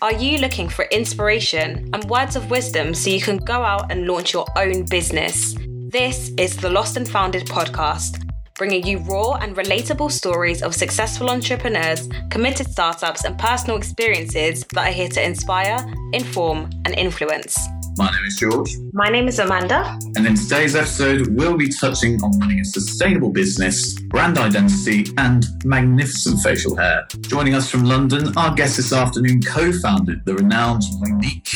Are you looking for inspiration and words of wisdom so you can go out and launch your own business? This is the Lost and Founded podcast, bringing you raw and relatable stories of successful entrepreneurs, committed startups, and personal experiences that are here to inspire, inform, and influence. My name is George. My name is Amanda. And in today's episode, we'll be touching on running a sustainable business, brand identity, and magnificent facial hair. Joining us from London, our guest this afternoon co founded the renowned unique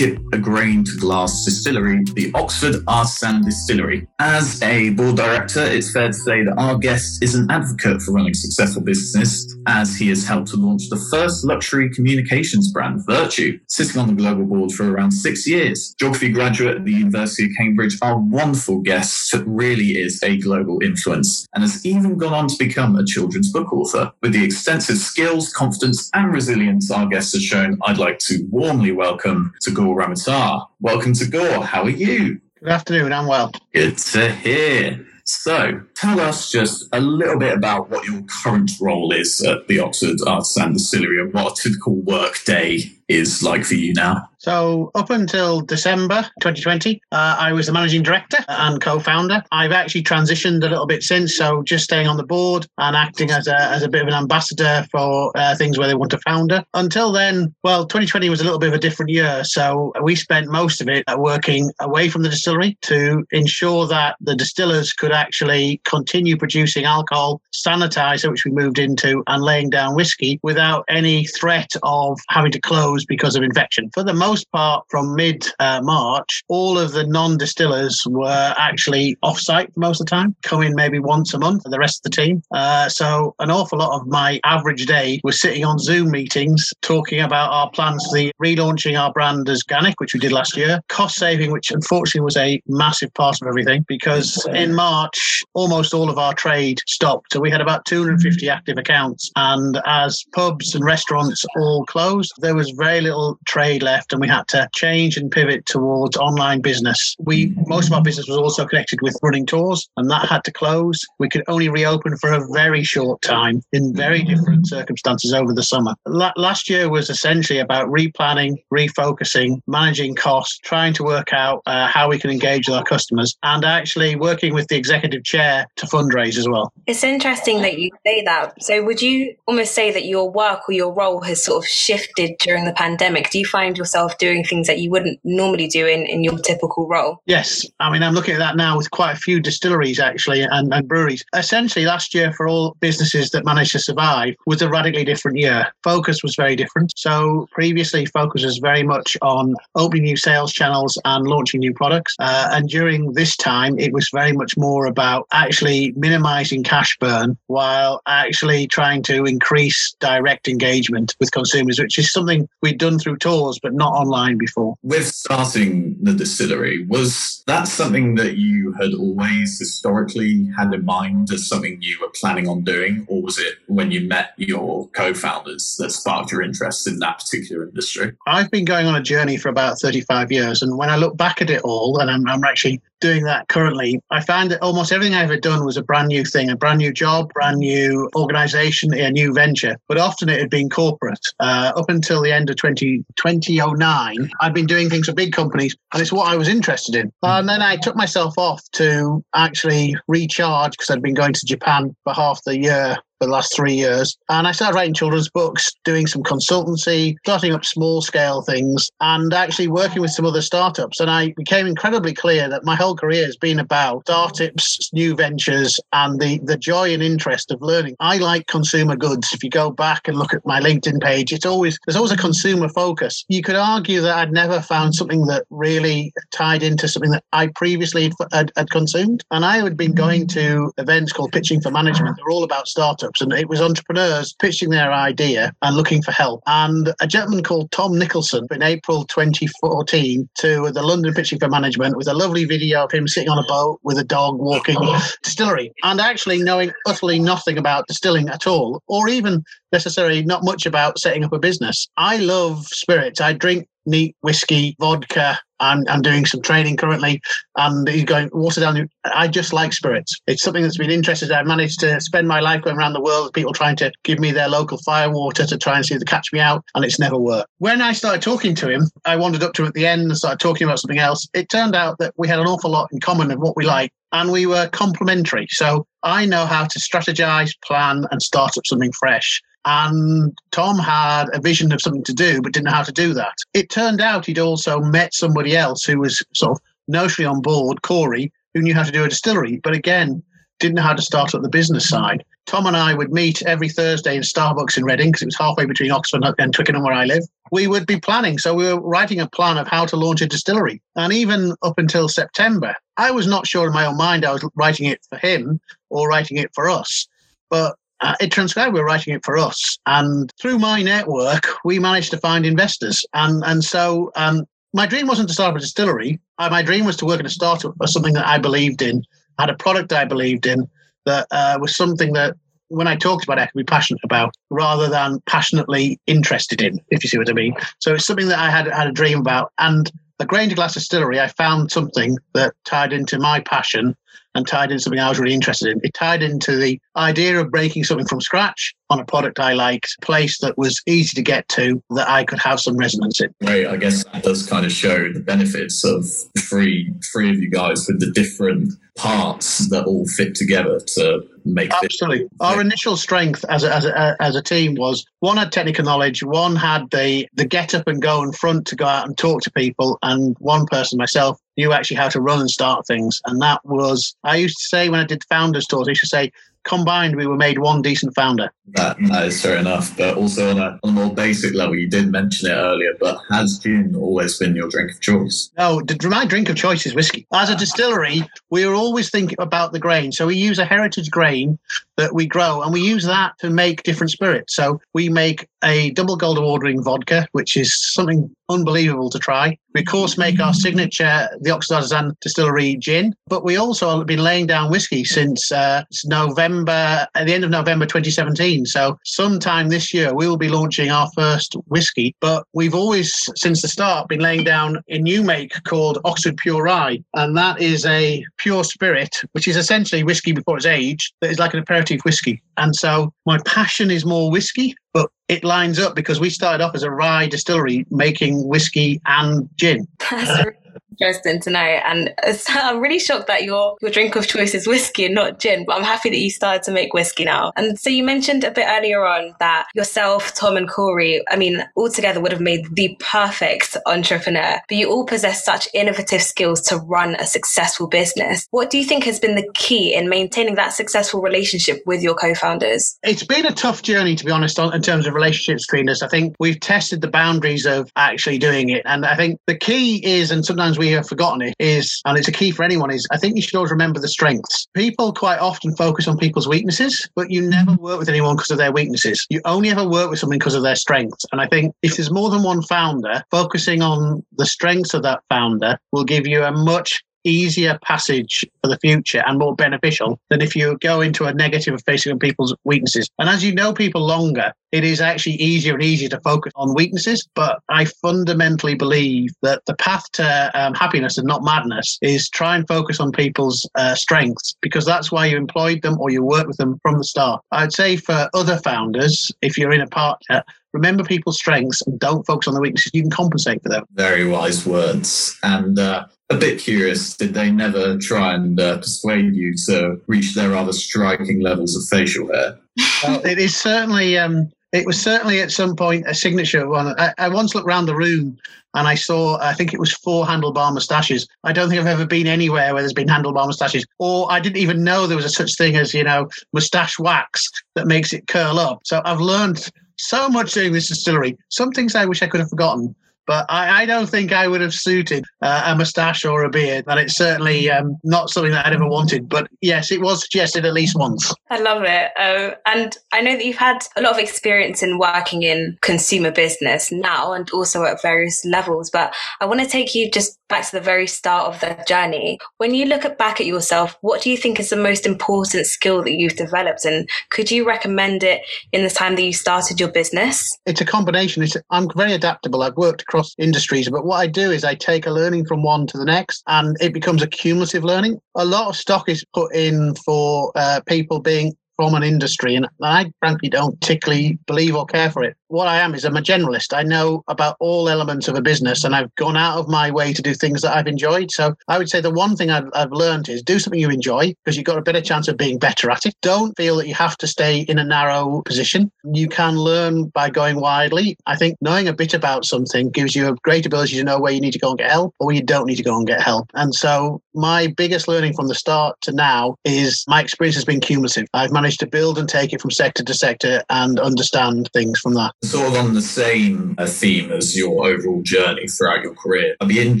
grain to glass distillery, the Oxford Artisan Distillery. As a board director, it's fair to say that our guest is an advocate for running successful business, as he has helped to launch the first luxury communications brand, Vertu, sitting on the global board for around six years. Geography graduate at the University of Cambridge, our wonderful guest really is a global influence and has even gone on to become a children's book author. With the extensive skills, confidence, and resilience our guest has shown, I'd like to warmly welcome Tagore Ramoutar. Welcome, Tagore. How are you? Good afternoon. I'm well. Good to hear. So, tell us just a little bit about what your current role is at the Oxford Arts Artisan Distillery and what a typical work day is like for you now. So, up until December 2020, uh, I was the managing director and co founder. I've actually transitioned a little bit since, so just staying on the board and acting as a, as a bit of an ambassador for uh, things where they want a founder. Until then, well, 2020 was a little bit of a different year. So, we spent most of it working away from the distillery to ensure that the distillers could actually continue producing alcohol, sanitizer, which we moved into, and laying down whiskey without any threat of having to close because of infection. For the most most part, from mid uh, March, all of the non distillers were actually off site most of the time, coming maybe once a month for the rest of the team. Uh, so, an awful lot of my average day was sitting on Zoom meetings talking about our plans for the relaunching our brand as Ganic, which we did last year, cost saving, which unfortunately was a massive part of everything because in March, almost all of our trade stopped. So, we had about 250 active accounts. And as pubs and restaurants all closed, there was very little trade left. And we had to change and pivot towards online business. We most of our business was also connected with running tours, and that had to close. We could only reopen for a very short time in very different circumstances over the summer. La- last year was essentially about replanning, refocusing, managing costs, trying to work out uh, how we can engage with our customers, and actually working with the executive chair to fundraise as well. It's interesting that you say that. So, would you almost say that your work or your role has sort of shifted during the pandemic? Do you find yourself yourself doing things that you wouldn't normally do in, in your typical role? Yes. I mean, I'm looking at that now with quite a few distilleries actually and, and breweries. Essentially, last year for all businesses that managed to survive was a radically different year. Focus was very different. So previously, focus was very much on opening new sales channels and launching new products. Uh, and during this time, it was very much more about actually minimizing cash burn while actually trying to increase direct engagement with consumers, which is something we'd done through tours, but not online before. With starting the distillery, was that something that you had always historically had in mind as something you were planning on doing, or was it when you met your co-founders that sparked your interest in that particular industry? I've been going on a journey for about 35 years, and when I look back at it all, and I'm, I'm actually doing that currently, I found that almost everything I've ever done was a brand new thing, a brand new job, brand new organization, a new venture. But often it had been corporate. Uh, up until the end of 20, 2009, I'd been doing things for big companies, and it's what I was interested in. And then I took myself off to actually recharge because I'd been going to Japan for half the year for the last three years. And I started writing children's books, doing some consultancy, starting up small scale things, and actually working with some other startups. And I became incredibly clear that my whole career has been about startups, new ventures, and the, the joy and interest of learning. I like consumer goods. If you go back and look at my LinkedIn page, it's always there's always a consumer focus. You could argue that I'd never found something that really tied into something that I previously had, had consumed. And I had been going to events called Pitching for Management. They're all about startups startups, and it was entrepreneurs pitching their idea and looking for help. And a gentleman called Tom Nicholson in April 2014 to the London Pitching for Management with a lovely video of him sitting on a boat with a dog walking distillery, and actually knowing utterly nothing about distilling at all, or even necessarily not much about setting up a business. I love spirits. I drink neat whiskey, vodka, I'm, I'm doing some training currently, and he's going water down. I just like spirits. It's something that's been interested. I've managed to spend my life going around the world, people trying to give me their local fire water to try and see if they catch me out, and it's never worked. When I started talking to him, I wandered up to him at the end and started talking about something else. It turned out that we had an awful lot in common of what we like, and we were complementary. So I know how to strategize, plan, and start up something fresh. And Tom had a vision of something to do, but didn't know how to do that. It turned out he'd also met somebody else who was sort of notionally on board, Corey, who knew how to do a distillery, but again, didn't know how to start up the business side. Tom and I would meet every Thursday in Starbucks in Reading because it was halfway between Oxford and Twickenham where I live. We would be planning. So we were writing a plan of how to launch a distillery. And even up until September, I was not sure in my own mind I was writing it for him or writing it for us. But uh, it transpired we were writing it for us. And through my network, we managed to find investors. And, and so um, my dream wasn't to start a distillery. Uh, my dream was to work in a startup or something that I believed in, had a product I believed in, that uh, was something that when I talked about it, I could be passionate about rather than passionately interested in, if you see what I mean. So it's something that I had had a dream about. And the Grange Glass Distillery, I found something that tied into my passion and tied into something I was really interested in. It tied into the idea of breaking something from scratch on a product I liked, a place that was easy to get to, that I could have some resonance in. Great. I guess that does kind of show the benefits of three three of you guys with the different parts that all fit together to make absolutely. Our initial strength as a, as a, as a team was one had technical knowledge, one had the the get up and go in front to go out and talk to people, and one person myself knew actually how to run and start things. And that was I used to say when I did founders tours, I used to say combined, we were made one decent founder. That, that is fair enough. But also on a, on a more basic level, you did mention it earlier, but has gin always been your drink of choice? No, my drink of choice is whiskey. As a distillery, we are always thinking about the grain. So we use a heritage grain that we grow and we use that to make different spirits. So we make a double gold award-winning vodka, which is something unbelievable to try. We, of course, make our signature, the Oxford Distillery gin, but we also have been laying down whiskey since uh, November, at the end of November 2017. So sometime this year, we will be launching our first whiskey. But we've always, since the start, been laying down a new make called Oxford Pure Rye. And that is a pure spirit, which is essentially whiskey before it's aged, that is like an aperitif whiskey. And so my passion is more whiskey, but it lines up because we started off as a rye distillery making whiskey and gin. Interesting to know. And I'm really shocked that your your drink of choice is whiskey and not gin. But I'm happy that you started to make whiskey now. And so you mentioned a bit earlier on that yourself, Tom, and Corey, I mean, all together would have made the perfect entrepreneur. But you all possess such innovative skills to run a successful business. What do you think has been the key in maintaining that successful relationship with your co-founders? It's been a tough journey, to be honest, in terms of relationships between us. I think we've tested the boundaries of actually doing it, and I think the key is, and sometimes we have forgotten it is, and it's a key for anyone, is I think you should always remember the strengths. People quite often focus on people's weaknesses, but you never work with anyone because of their weaknesses. You only ever work with someone because of their strengths. And I think if there's more than one founder, focusing on the strengths of that founder will give you a much easier passage for the future and more beneficial than if you go into a negative of facing people's weaknesses. And as you know people longer, it is actually easier and easier to focus on weaknesses. But I fundamentally believe that the path to um, happiness and not madness is try and focus on people's uh, strengths because that's why you employed them or you work with them from the start. I'd say for other founders, if you're in a partner, remember people's strengths and don't focus on the weaknesses. You can compensate for them. Very wise words. And uh, a bit curious, did they never try and uh, persuade you to reach their rather striking levels of facial hair? well, it is certainly. Um, it was certainly at some point a signature one. I, I, once looked around the room and I saw, I think it was four handlebar moustaches. I don't think I've ever been anywhere where there's been handlebar moustaches, or I didn't even know there was a such thing as, you know, moustache wax that makes it curl up. So I've learned so much doing this distillery. Some things I wish I could have forgotten, but I, I don't think I would have suited uh, a moustache or a beard. And it's certainly um, not something that I'd ever wanted. But yes, it was suggested at least once. I love it. Uh, and I know that you've had a lot of experience in working in consumer business now and also at various levels. But I want to take you just back to the very start of the journey. When you look at back at yourself, what do you think is the most important skill that you've developed? And could you recommend it in the time that you started your business? It's a combination. It's, I'm very adaptable. I've worked across industries, but what I do is I take a learning from one to the next and it becomes a cumulative learning. A lot of stock is put in for uh, people being from an industry, and I frankly don't particularly believe or care for it what I am is I'm a generalist. I know about all elements of a business and I've gone out of my way to do things that I've enjoyed. So I would say the one thing I've, I've learned is do something you enjoy because you've got a better chance of being better at it. Don't feel that you have to stay in a narrow position. You can learn by going widely. I think knowing a bit about something gives you a great ability to know where you need to go and get help or where you don't need to go and get help. And so my biggest learning from the start to now is my experience has been cumulative. I've managed to build and take it from sector to sector and understand things from that sort of on the same uh, theme as your overall journey throughout your career. I'd be in,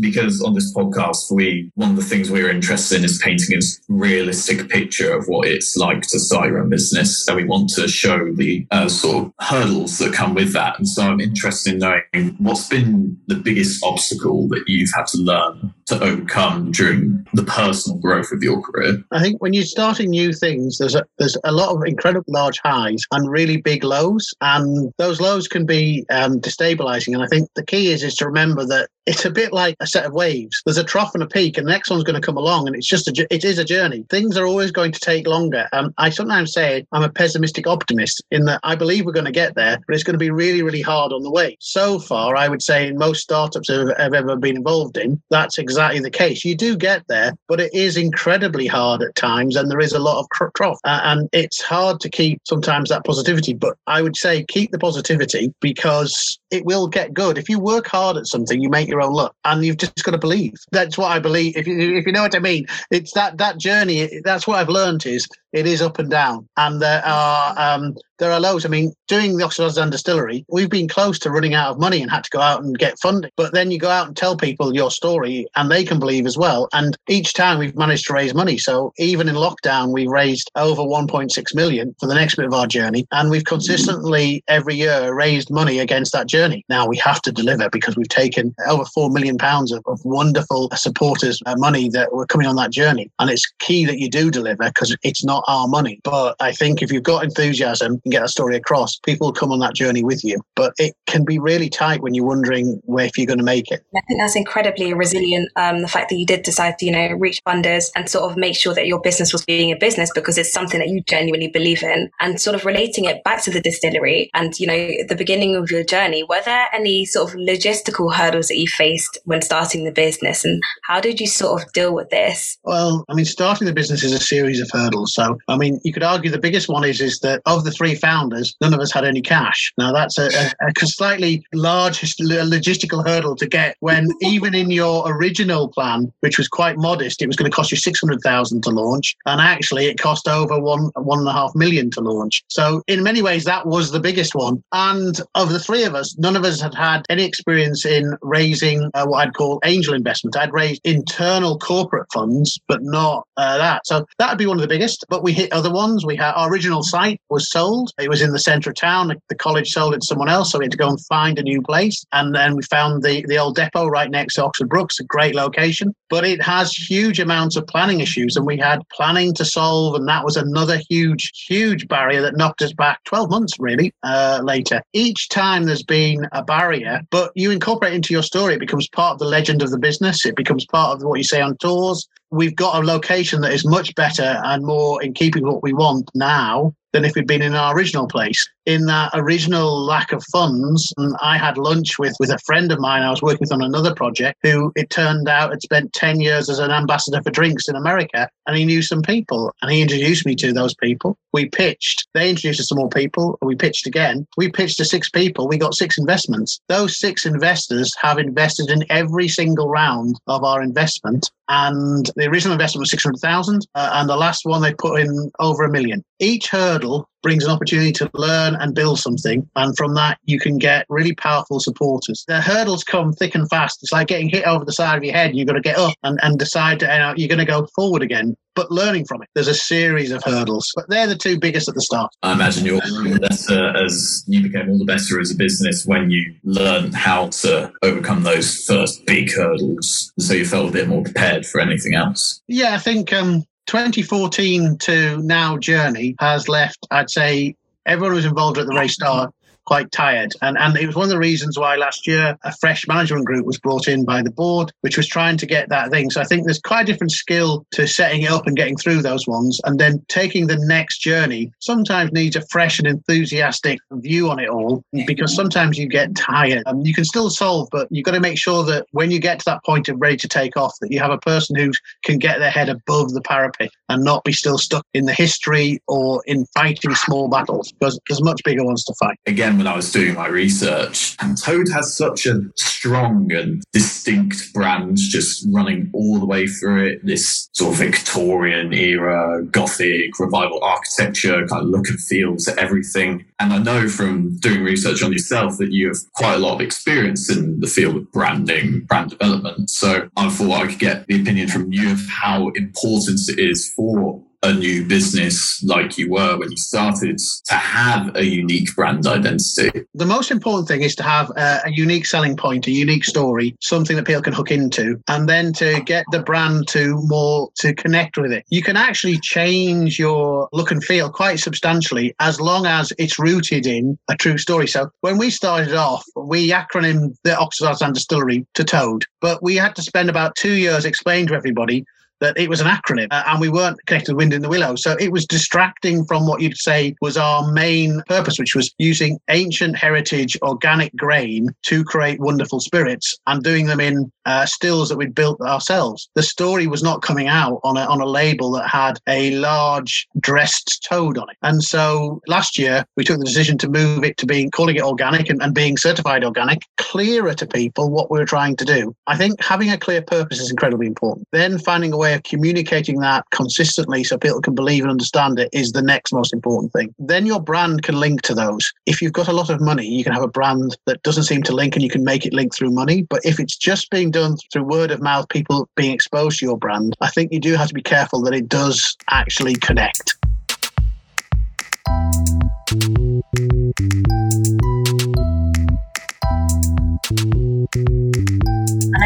because on this podcast, we one of the things we're interested in is painting a realistic picture of what it's like to start your own business, and we want to show the uh, sort of hurdles that come with that. And so I'm interested in knowing what's been the biggest obstacle that you've had to learn to overcome during the personal growth of your career. I think when you're starting new things, there's a there's a lot of incredibly large highs and really big lows, and those lows can be um, destabilizing. And I think the key is is to remember that it's a bit like a set of waves. There's a trough and a peak, and the next one's going to come along, and it's just a it is a journey. Things are always going to take longer. Um, I sometimes say I'm a pessimistic optimist in that I believe we're going to get there, but it's going to be really really hard on the way. So far, I would say in most startups I've, I've ever been involved in, that's exactly the case. You do get there, but it is incredibly hard at times, and there is a lot of trough, uh, and it's hard to keep sometimes that positivity. But I would say keep the positivity because it will get good if you work hard at something. You make your own luck, and you've just got to believe. That's what I believe. If you if you know what I mean, it's that that journey. That's what I've learned is it is up and down, and there are um, there are loads. I mean, doing the Oxford distillery, we've been close to running out of money and had to go out and get funding. But then you go out and tell people your story, and they can believe as well. And each time we've managed to raise money. So even in lockdown, we raised over 1.6 million for the next bit of our journey, and we've consistently every year raised money against that journey. Now we have to deliver because we've taken over four million pounds of, of wonderful supporters' uh, money that were coming on that journey, and it's key that you do deliver because it's not our money. But I think if you've got enthusiasm and get a story across, people will come on that journey with you. But it can be really tight when you're wondering where if you're going to make it. I think that's incredibly resilient. Um, the fact that you did decide to, you know, reach funders and sort of make sure that your business was being a business because it's something that you genuinely believe in, and sort of relating it back to the distillery and you know the beginning of your journey. Were there any sort of logistical hurdles that you faced when starting the business, and how did you sort of deal with this? Well, I mean, starting the business is a series of hurdles. So I mean, you could argue the biggest one is is that of the three founders, none of us had any cash. Now that's a, a, a slightly large logistical hurdle to get when even in your original plan, which was quite modest, it was going to cost you six hundred thousand to launch, and actually it cost over one one and a half million to launch. So in many ways, that was the biggest one. And of the three of us, none of us had had any experience in raising uh, what I'd call angel investment. I'd raised internal corporate funds, but not uh, that. So that would be one of the biggest. But we hit other ones. We had our original site was sold. It was in the centre of town. The college sold it to someone else, so we had to go and find a new place. And then we found the the old depot right next to Oxford Brookes, a great location. But it has huge amounts of planning issues, and we had planning to solve, and that was another huge, huge barrier that knocked us back 12 months really uh, later. Each time there's been a barrier, but you incorporate into your story, it becomes part of the legend of the business. It becomes part of what you say on tours we've got a location that is much better and more in keeping what we want now than if we'd been in our original place. In that original lack of funds, and I had lunch with, with a friend of mine I was working with on another project who it turned out had spent 10 years as an ambassador for drinks in America and he knew some people and he introduced me to those people. We pitched, they introduced us to more people, we pitched again. We pitched to six people, we got six investments. Those six investors have invested in every single round of our investment and the original investment was 600,000 uh, and the last one they put in over a million. Each hurdle hurdle brings an opportunity to learn and build something. And from that, you can get really powerful supporters. The hurdles come thick and fast. It's like getting hit over the side of your head. You've got to get up and, and decide to, you know, you're going to go forward again, but learning from it. There's a series of hurdles, but they're the two biggest at the start. I imagine you're better as you became all the better as a business when you learned how to overcome those first big hurdles. So you felt a bit more prepared for anything else. Yeah, I think um, 2014 to now journey has left, I'd say, everyone who's involved at the very start quite tired. And, and it was one of the reasons why last year a fresh management group was brought in by the board, which was trying to get that thing. So I think there's quite a different skill to setting it up and getting through those ones. And then taking the next journey sometimes needs a fresh and enthusiastic view on it all because sometimes you get tired. Um, you can still solve, but you've got to make sure that when you get to that point of ready to take off, that you have a person who can get their head above the parapet and not be still stuck in the history or in fighting small battles because there's much bigger ones to fight. Again, when I was doing my research. And Toad has such a strong and distinct brand just running all the way through it. This sort of Victorian era, Gothic, revival architecture, kind of look and feel to everything. And I know from doing research on yourself that you have quite a lot of experience in the field of branding, brand development. So I thought I could get the opinion from you of how important it is for a new business like you were when you started to have a unique brand identity? The most important thing is to have a, a, unique selling point, a unique story, something that people can hook into, and then to get the brand to more to connect with it. You can actually change your look and feel quite substantially as long as it's rooted in a true story. So when we started off, we acronymed the Oxford Artisan Distillery to Toad, but we had to spend about two years explaining to everybody that it was an acronym uh, and we weren't connected to Wind in the Willow. So it was distracting from what you'd say was our main purpose, which was using ancient heritage organic grain to create wonderful spirits and doing them in uh, stills that we'd built ourselves. The story was not coming out on a, on a label that had a large dressed toad on it. And so last year we took the decision to move it to being calling it organic and, and being certified organic, clearer to people what we were trying to do. I think having a clear purpose is incredibly important. Then finding a way of communicating that consistently so people can believe and understand it is the next most important thing. Then your brand can link to those. If you've got a lot of money, you can have a brand that doesn't seem to link and you can make it link through money. But if it's just being done through word of mouth, people being exposed to your brand, I think you do have to be careful that it does actually connect.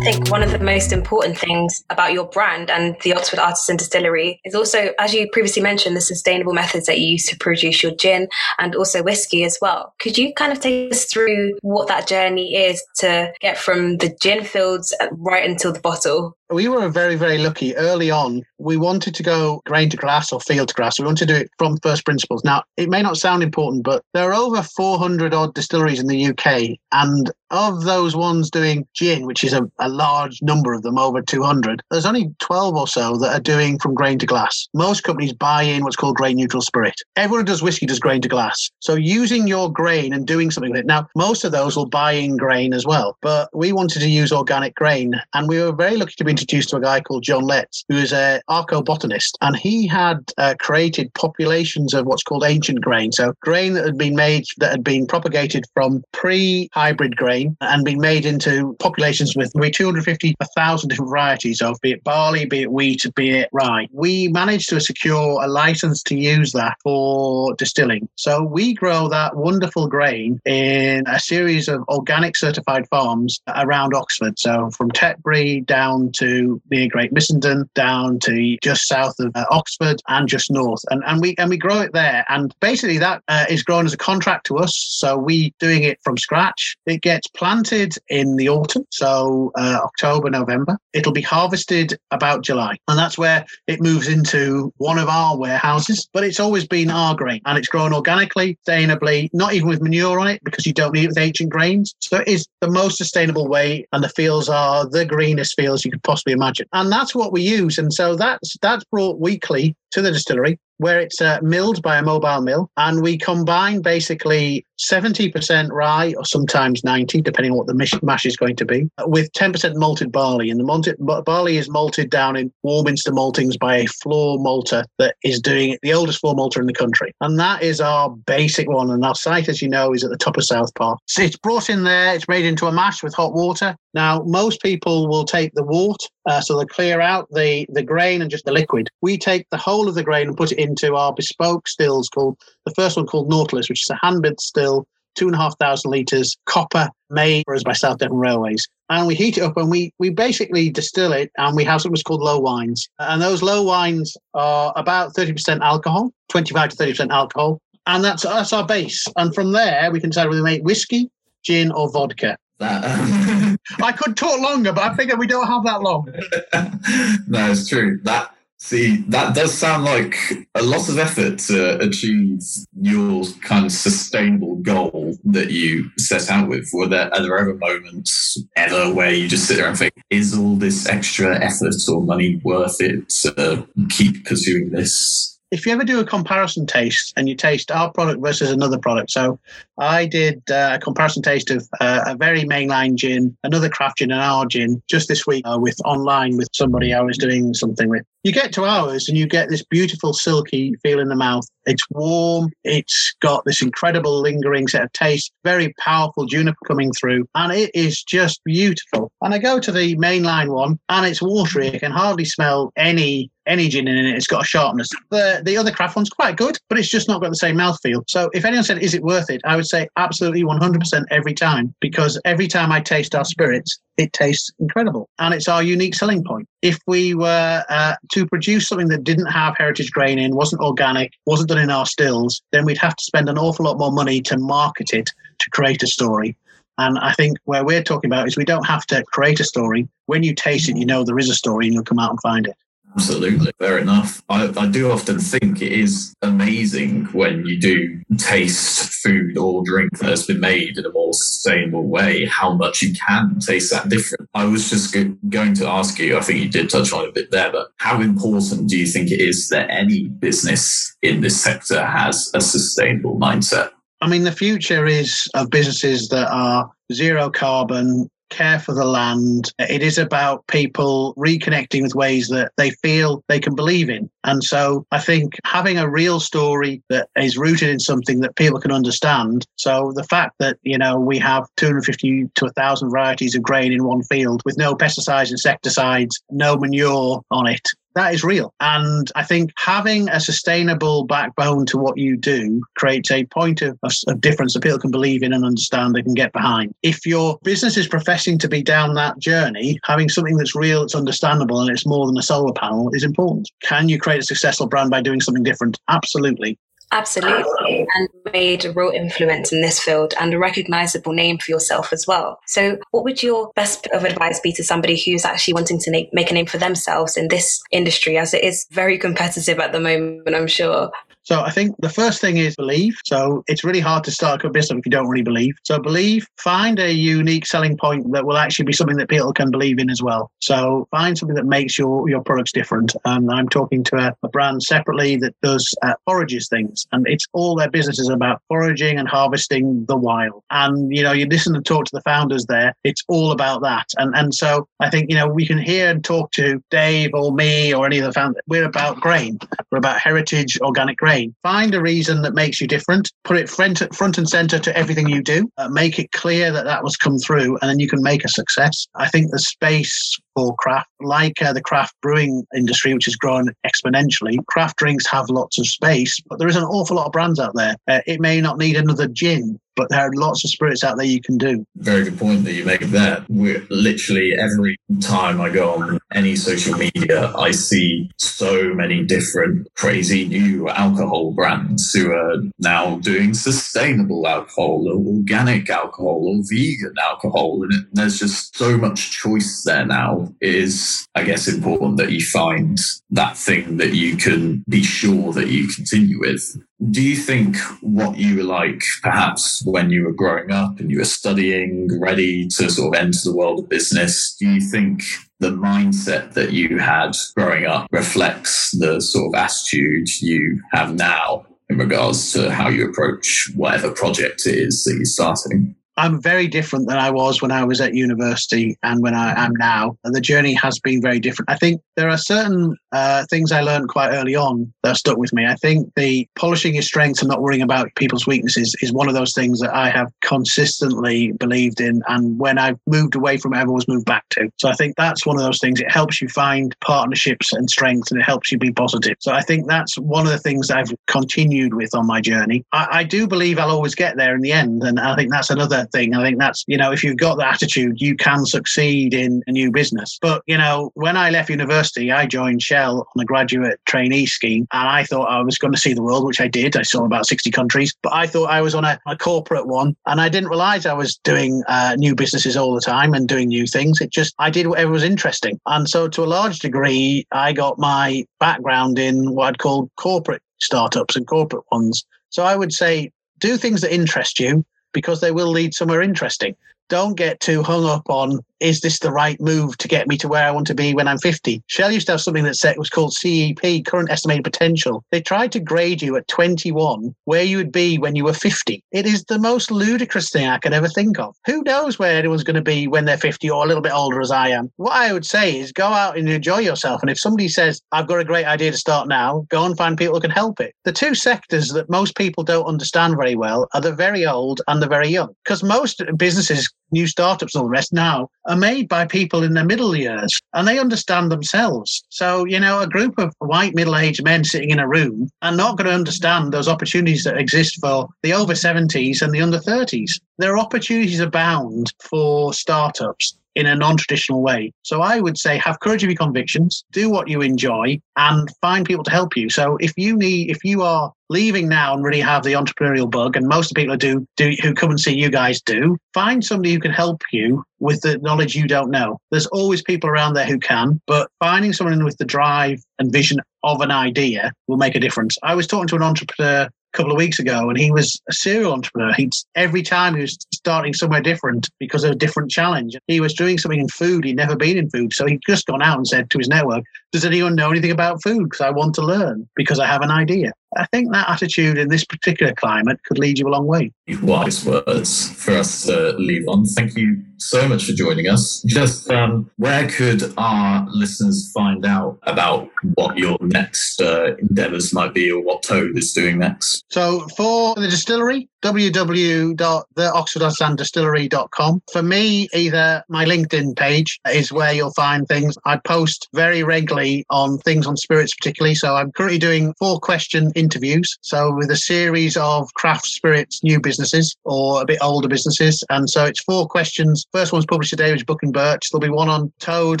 Think one of the most important things about your brand and the Oxford Artisan Distillery is also, as you previously mentioned, the sustainable methods that you use to produce your gin and also whiskey as well. Could you kind of take us through what that journey is to get from the gin fields right until the bottle? We were very, very lucky early on. We wanted to go grain to glass or field to glass. We wanted to do it from first principles. Now, it may not sound important, but there are over 400 odd distilleries in the UK. And of those ones doing gin, which is a, a large number of them, over 200, there's only 12 or so that are doing from grain to glass. Most companies buy in what's called grain neutral spirit. Everyone who does whiskey does grain to glass. So using your grain and doing something with it. Now, most of those will buy in grain as well, but we wanted to use organic grain. And we were very lucky to be introduced to a guy called John Letts, who is a archaeobotanist, and he had uh, created populations of what's called ancient grain. So grain that had been made that had been propagated from pre-hybrid grain and been made into populations with maybe 250, 1,000 different varieties of be it barley, be it wheat, be it rye. We managed to secure a license to use that for distilling. So we grow that wonderful grain in a series of organic certified farms around Oxford. So from Tetbury down to near Great Missenden down to just south of uh, Oxford and just north. And, and we and we grow it there. And basically that uh, is grown as a contract to us. So we doing it from scratch. It gets planted in the autumn, so uh, October, November. It'll be harvested about July. And that's where it moves into one of our warehouses. But it's always been our grain and it's grown organically, sustainably, not even with manure on it because you don't need it with ancient grains. So it is the most sustainable way. And the fields are the greenest fields you could possibly imagine. And that's what we use. And so that's that's brought weekly to the distillery where it's uh, milled by a mobile mill, and we combine basically 70% rye, or sometimes 90, depending on what the mash is going to be, with 10% malted barley. And the malted barley is malted down in Warminster maltings by a floor malter that is doing it, the oldest floor malter in the country. And that is our basic one. And our site, as you know, is at the top of Southpark. So it's brought in there, it's made into a mash with hot water. Now, most people will take the wort, uh, so they clear out the, the grain and just the liquid. We take the whole of the grain and put it into our bespoke stills called the first one called Nautilus, which is a hand built still, two and a half thousand litres, copper, made for us by South Devon Railways. And we heat it up and we, we basically distill it and we have something called low wines. And those low wines are about 30% alcohol, 25 to 30% alcohol. And that's, that's our base. And from there, we can decide whether we make whiskey, gin, or vodka. That, um... I could talk longer, but I figure we don't have that long. no, it's true. That See, that does sound like a lot of effort to achieve your kind of sustainable goal that you set out with. Were there, are there ever moments ever where you just sit there and think, is all this extra effort or money worth it to keep pursuing this? If you ever do a comparison taste and you taste our product versus another product, so I did uh, a comparison taste of uh, a very mainline gin, another craft gin, and our gin just this week uh, with online with somebody I was doing something with. You get to ours and you get this beautiful silky feel in the mouth. It's warm. It's got this incredible lingering set of taste, very powerful juniper coming through, and it is just beautiful. And I go to the mainline one and it's watery. I can hardly smell any any gin in it. It's got a sharpness. The the other craft one's quite good, but it's just not got the same mouthfeel. So if anyone said, is it worth it? I would say absolutely 100% every time because every time I taste our spirits, it tastes incredible. And it's our unique selling point. If we were uh, to produce something that didn't have heritage grain in, wasn't organic, wasn't done in our stills, then we'd have to spend an awful lot more money to market it, to create a story. And I think where we're talking about is we don't have to create a story. When you taste it, you know there is a story and you'll come out and find it. Absolutely, fair enough. I, I do often think it is amazing when you do taste food or drink that has been made in a more sustainable way, how much you can taste that different. I was just going to ask you, I think you did touch on it a bit there, but how important do you think it is that any business in this sector has a sustainable mindset? I mean, the future is of businesses that are zero carbon, care for the land. It is about people reconnecting with ways that they feel they can believe in. And so I think having a real story that is rooted in something that people can understand. So the fact that, you know, we have 250 to 1,000 varieties of grain in one field with no pesticides, insecticides, no manure on it, that is real. And I think having a sustainable backbone to what you do creates a point of, of, of, difference that people can believe in and understand and can get behind. If your business is professing to be down that journey, having something that's real, it's understandable, and it's more than a solar panel is important. Can you create a successful brand by doing something different? Absolutely. Absolutely. And made a real influence in this field and a recognizable name for yourself as well. So, what would your best bit of advice be to somebody who's actually wanting to make a name for themselves in this industry, as it is very competitive at the moment, I'm sure? So I think the first thing is believe. So it's really hard to start a business if you don't really believe. So believe, find a unique selling point that will actually be something that people can believe in as well. So find something that makes your, your products different. And I'm talking to a, a brand separately that does uh, forages things. And it's all their business is about foraging and harvesting the wild. And, you know, you listen and talk to the founders there, it's all about that. And, and so I think, you know, we can hear and talk to Dave or me or any of the founders. We're about grain. We're about heritage, organic grain Find a reason that makes you different. Put it front, front and center to everything you do. Uh, make it clear that that was come through, and then you can make a success. I think the space for craft, like uh, the craft brewing industry, which has grown exponentially, craft drinks have lots of space, but there is an awful lot of brands out there. Uh, it may not need another gin, but there are lots of spirits out there you can do. Very good point that you make there. We're literally every time I go on any social media, I see so many different crazy new alcohol brands who are now doing sustainable alcohol or organic alcohol or vegan alcohol. And there's just so much choice there now. It is, I guess, important that you find that thing that you can be sure that you continue with. Do you think what you were like perhaps when you were growing up and you were studying, ready to sort of enter the world of business, do you think the mindset that you had growing up reflects the sort of attitude you have now in regards to how you approach whatever project it is that you're starting? I'm very different than I was when I was at university and when I am now. And the journey has been very different. I think there are certain uh, things I learned quite early on that stuck with me. I think the polishing your strengths and not worrying about people's weaknesses is one of those things that I have consistently believed in. And when I've moved away from it, I've always moved back to. So I think that's one of those things. It helps you find partnerships and strengths and it helps you be positive. So I think that's one of the things I've continued with on my journey. I, I do believe I'll always get there in the end. And I think that's another thing. I think that's, you know, if you've got the attitude, you can succeed in a new business. But, you know, when I left university, I joined Shell on a graduate trainee scheme and I thought I was going to see the world, which I did. I saw about 60 countries, but I thought I was on a, a corporate one and I didn't realize I was doing uh, new businesses all the time and doing new things. It just, I did whatever was interesting. And so to a large degree, I got my background in what I'd call corporate startups and corporate ones. So I would say do things that interest you because they will lead somewhere interesting. Don't get too hung up on is this the right move to get me to where I want to be when I'm 50? Shell used to have something that said, was called CEP, current estimated potential. They tried to grade you at 21 where you would be when you were 50. It is the most ludicrous thing I can ever think of. Who knows where anyone's going to be when they're 50 or a little bit older as I am? What I would say is go out and enjoy yourself. And if somebody says, I've got a great idea to start now, go and find people who can help it. The two sectors that most people don't understand very well are the very old and the very young. Because most businesses new startups all the rest now are made by people in their middle years and they understand themselves. So, you know, a group of white middle aged men sitting in a room are not going to understand those opportunities that exist for the over 70s and the under 30s. There are opportunities abound for startups in a non-traditional way. So I would say have courage of your convictions, do what you enjoy, and find people to help you. So if you need, if you are leaving now and really have the entrepreneurial bug, and most of the people who do, do who come and see you guys do, find somebody who can help you with the knowledge you don't know. There's always people around there who can, but finding someone with the drive and vision of an idea will make a difference. I was talking to an entrepreneur a couple of weeks ago, and he was a serial entrepreneur. He every time he was starting somewhere different because of a different challenge. He was doing something in food. He'd never been in food, so he'd just gone out and said to his network, "Does anyone know anything about food? Because I want to learn because I have an idea." I think that attitude in this particular climate could lead you a long way. Wise words for us to leave on. Thank you so much for joining us. Just um, where could our listeners find out about what your next uh, endeavours might be or what Toad is doing next? So for the distillery, www.theoxfordartisandistillery.com. For me, either my LinkedIn page is where you'll find things. I post very regularly on things on spirits, particularly. So I'm currently doing four question interviews. So with a series of craft spirits, new businesses or a bit older businesses. And so it's four questions. First one's published today, which is Book and Birch. There'll be one on Toad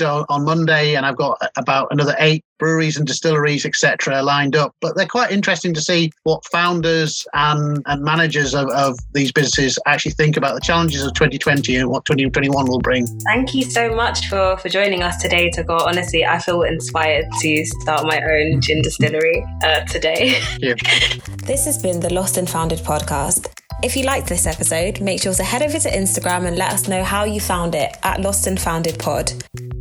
on, on Monday, and I've got about another eight breweries and distilleries, etc., lined up. But they're quite interesting to see what founders and, and managers of, of these businesses actually think about the challenges of 2020 and what 2021 will bring. Thank you so much for, for joining us today, Tagore. Honestly, I feel inspired to start my own gin distillery uh, today. this has been the Lost and Founded podcast. If you liked this episode, make sure to head over to Instagram and let us know how you found it at Lost and Founded Pod.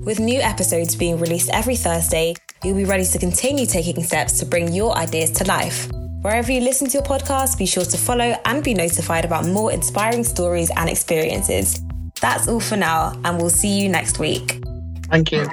With new episodes being released every Thursday, you'll be ready to continue taking steps to bring your ideas to life. Wherever you listen to your podcast, be sure to follow and be notified about more inspiring stories and experiences. That's all for now, and we'll see you next week. Thank you.